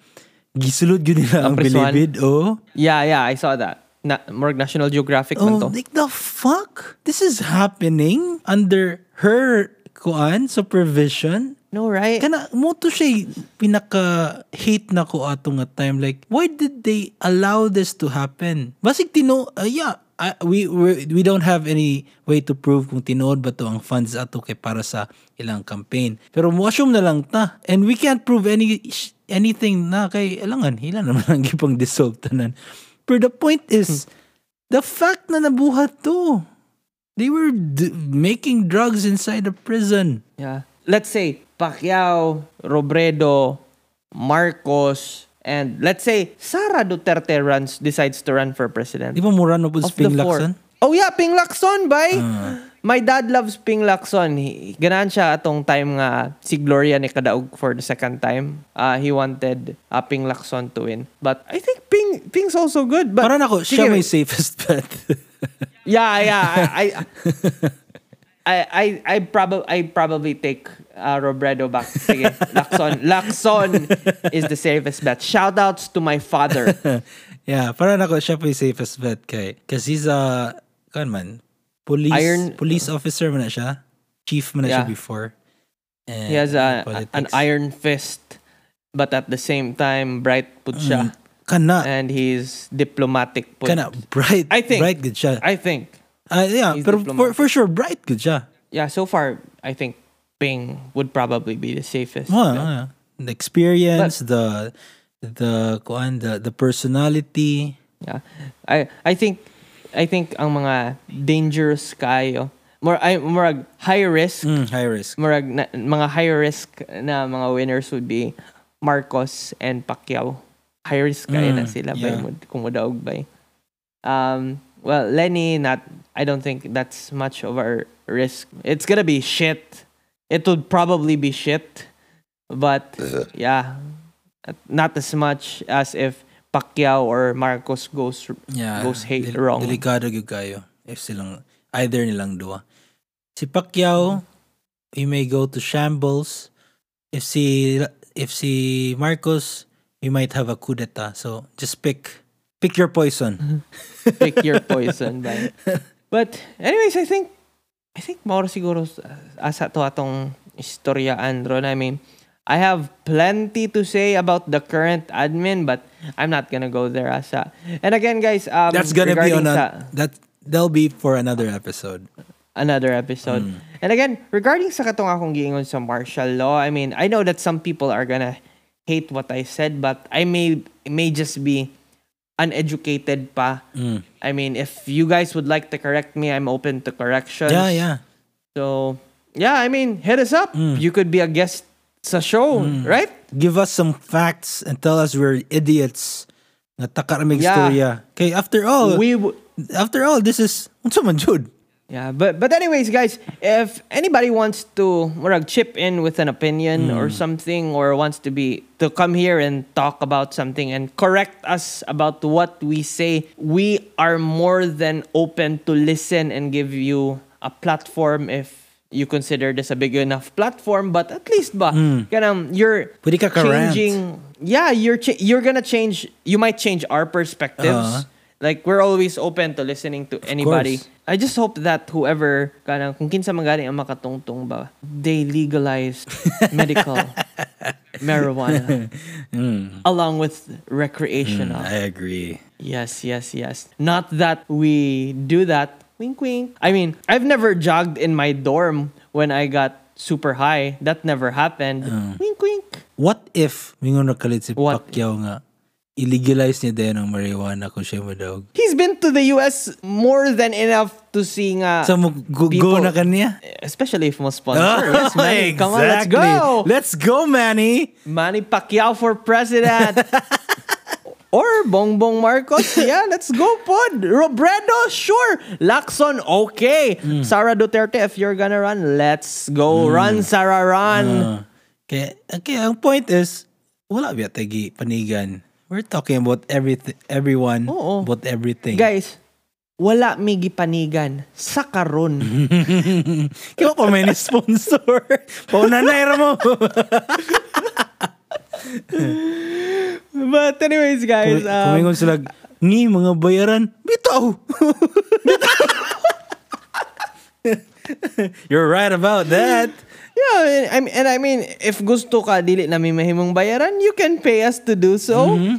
gisulod gyud nila ang Prisuan. bilibid oh Yeah, yeah, I saw that. Na, more National Geographic man oh to. like the fuck this is happening under her kuan supervision No, right? kana mo to siya pinaka hate na ko ato nga time. Like why did they allow this to happen? Basig tino uh, yeah I- we, we we don't have any way to prove kung tinuod ba to ang funds ato kay para sa ilang campaign. Pero mo assume na lang ta. And we can't prove any anything na kay alangan hila naman ang gipang dissolve tanan. But the point is the fact na nabuhat to they were d- making drugs inside the prison Yeah. Let's say Pacquiao, Robredo, Marcos, and let's say Sara Duterte runs decides to run for president. Di ba po Of sa Ping. Lacson? Oh yeah, Ping Lacson, bay. Ah. My dad loves Ping Lacson. He, ganahan siya atong time nga si Gloria ni kadaog for the second time. Uh, he wanted uh, Ping Lacson to win. But I think Ping Ping's also good. But Parang ako, siya Sige. may safest bet. Yeah, yeah. I I I I, I probably I probably take uh, Robredo back. Sige, Lacson. Lacson is the safest bet. Shout outs to my father. yeah, parang ako, siya may safest bet kay. Kasi he's a, kan man, police, Iron- police officer man na siya. Chief man na siya before. And He has a, politics. an iron fist, but at the same time bright put siya. Kana, And he's diplomatic put. kana, bright, I think. bright good siya. I think. Ah, yeah, he's pero for, diplomatic. for sure, bright good siya. Yeah, so far I think Ping would probably be the safest. Well, bet. yeah. The experience, the, the, kuan, the, the personality. Yeah. I I think I think ang mga dangerous kayo more ay more high risk Mm, high risk. murag na, mga high risk na mga winners would be Marcos and Pacquiao. High risk kayo na Mm, sila yeah. bay kung mudaog bay. Um well Lenny not I don't think that's much of a risk. It's gonna be shit. It would probably be shit. But yeah, not as much as if Pacquiao or Marcos goes Yeah. goes hate del- wrong. Delikado gyud kayo if silang either nilang duwa. Si Pacquiao, he may go to shambles. If si if si Marcos, he might have a coup d'etat. So just pick pick your poison. pick your poison by. But anyways, I think I think more siguro asa to atong istoryaan ron. I mean, I have plenty to say about the current admin, but I'm not gonna go there asa. And again, guys, um, That's gonna be on a, that that'll be for another episode. another episode. Mm. And again, regarding sa katong akong giingon sa martial law, I mean, I know that some people are gonna hate what I said, but I may may just be uneducated pa. Mm. I mean, if you guys would like to correct me, I'm open to corrections. Yeah, yeah. So, yeah, I mean, hit us up. Mm. You could be a guest sa show, right? Give us some facts and tell us we're idiots. Nga takaramig Yeah. storya. Okay, after all, We w- after all, this is unsa man jud? Yeah, but but anyways, guys, if anybody wants to murag chip in with an opinion or something, or wants to be to come here and talk about something and correct us about what we say, we are more than open to listen and give you a platform if you consider this a big enough platform. But at least ba, kanang you're ka changing. Yeah, you're ch- you're gonna change. You might change our perspectives. Uh-huh. Like we're always open to listening to anybody. course. I just hope that whoever kanang kung kinsa man gani ang makatungtong ba, they legalize medical marijuana hmm. along with recreational. Hmm, I agree. Yes, yes, yes. Not that we do that. Wink, wink. I mean, I've never jogged in my dorm when I got super high. That never happened. Hmm. Wink, wink. What if, mingon kalit si Pacquiao nga, illegalize niya din ang marijuana kung siya madawag. He's been to the US more than enough to see nga. So, mo go, go people- na kaniya? Especially if mo sponsor. yes, Manny. Come on, let's go. Let's go, Manny! Manny Pacquiao for president. Or Bongbong Marcos. Yeah, let's go, pod. Robredo, sure. Lacson, okay. Sara Duterte, if you're gonna run, let's go. Run, Sarah, run. Uh, kaya, kaya ang point is, wala biya tagi panigan. We're talking about everything, everyone, Oo. about everything. Guys, wala may gipanigan sa karon. Kaya pa may sponsor. Paunanay ra mo. But anyways, guys, Kung um, kumingon sila, ni mga bayaran, bitaw. You're right about that. Yeah, and I mean, and I mean, if gusto ka dili na may mahimong bayaran, you can pay us to do so. Mm-hmm.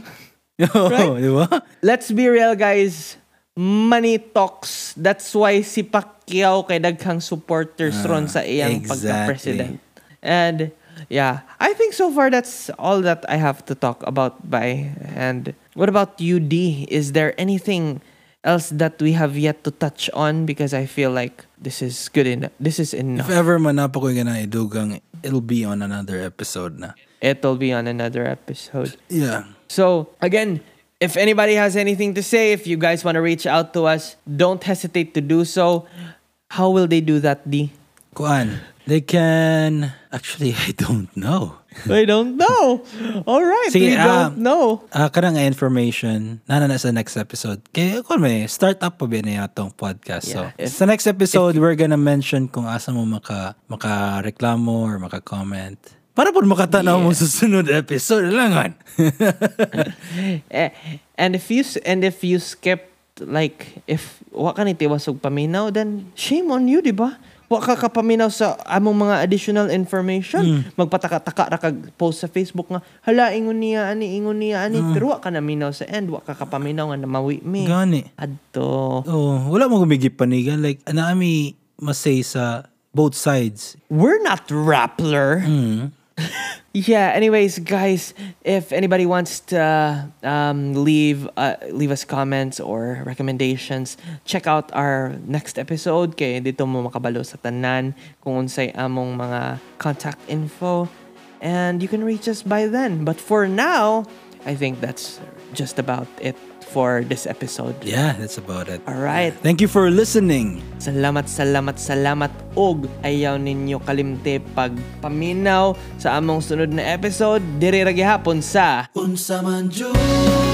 Oh, di ba? Let's be real, guys. Money talks. That's why si Pacquiao kay daghang supporters ah, ron sa iyang exactly. pagka-president. And yeah, I think so far that's all that I have to talk about by. And what about you, D? Is there anything else that we have yet to touch on? Because I feel like this is good enough. This is enough. If ever man na po ko na idugang, it'll be on another episode na. It'll be on another episode. Yeah. So, again, if anybody has anything to say, if you guys want to reach out to us, don't hesitate to do so. How will they do that, D? Kuan, they can... Actually, I don't know. I don't know. All right, Sige, we ah, don't know. Ah, kanang nga information, nana na sa next episode. Kaya kung may start up pa ba na itong podcast. Yeah, so, if- sa next episode, we're gonna mention kung asa mo maka, maka-reklamo or maka-comment. Para po makatanaw mo sa sunod episode. Langan. Eh, and if you and if you skip like if wa ka ni tiwasog paminaw then shame on you, di ba? Wa ka kapaminaw sa among mga additional information. Magpataka-taka ra kag post sa Facebook nga hala ingon niya ani ingon niya ani pero wa ka naminaw sa end wa ka kapaminaw nga namawi mi. Gani. Adto. Oh, wala mo gumigip panigan. Like, anami masay sa both sides. We're not Rappler. yeah. Anyways, guys, if anybody wants to um, leave uh, leave us comments or recommendations, check out our next episode. Kay dito mo makabalo sa tanan kung unsay among mga contact info, and you can reach us by then. But for now, I think that's just about it for this episode. Yeah, that's about it. All right. Thank you for listening. Salamat, salamat, salamat og ayaw ninyo kalimte pag paminaw sa among sunod na episode diri ra gihapon sa Unsa man jud